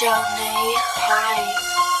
叫你嗨。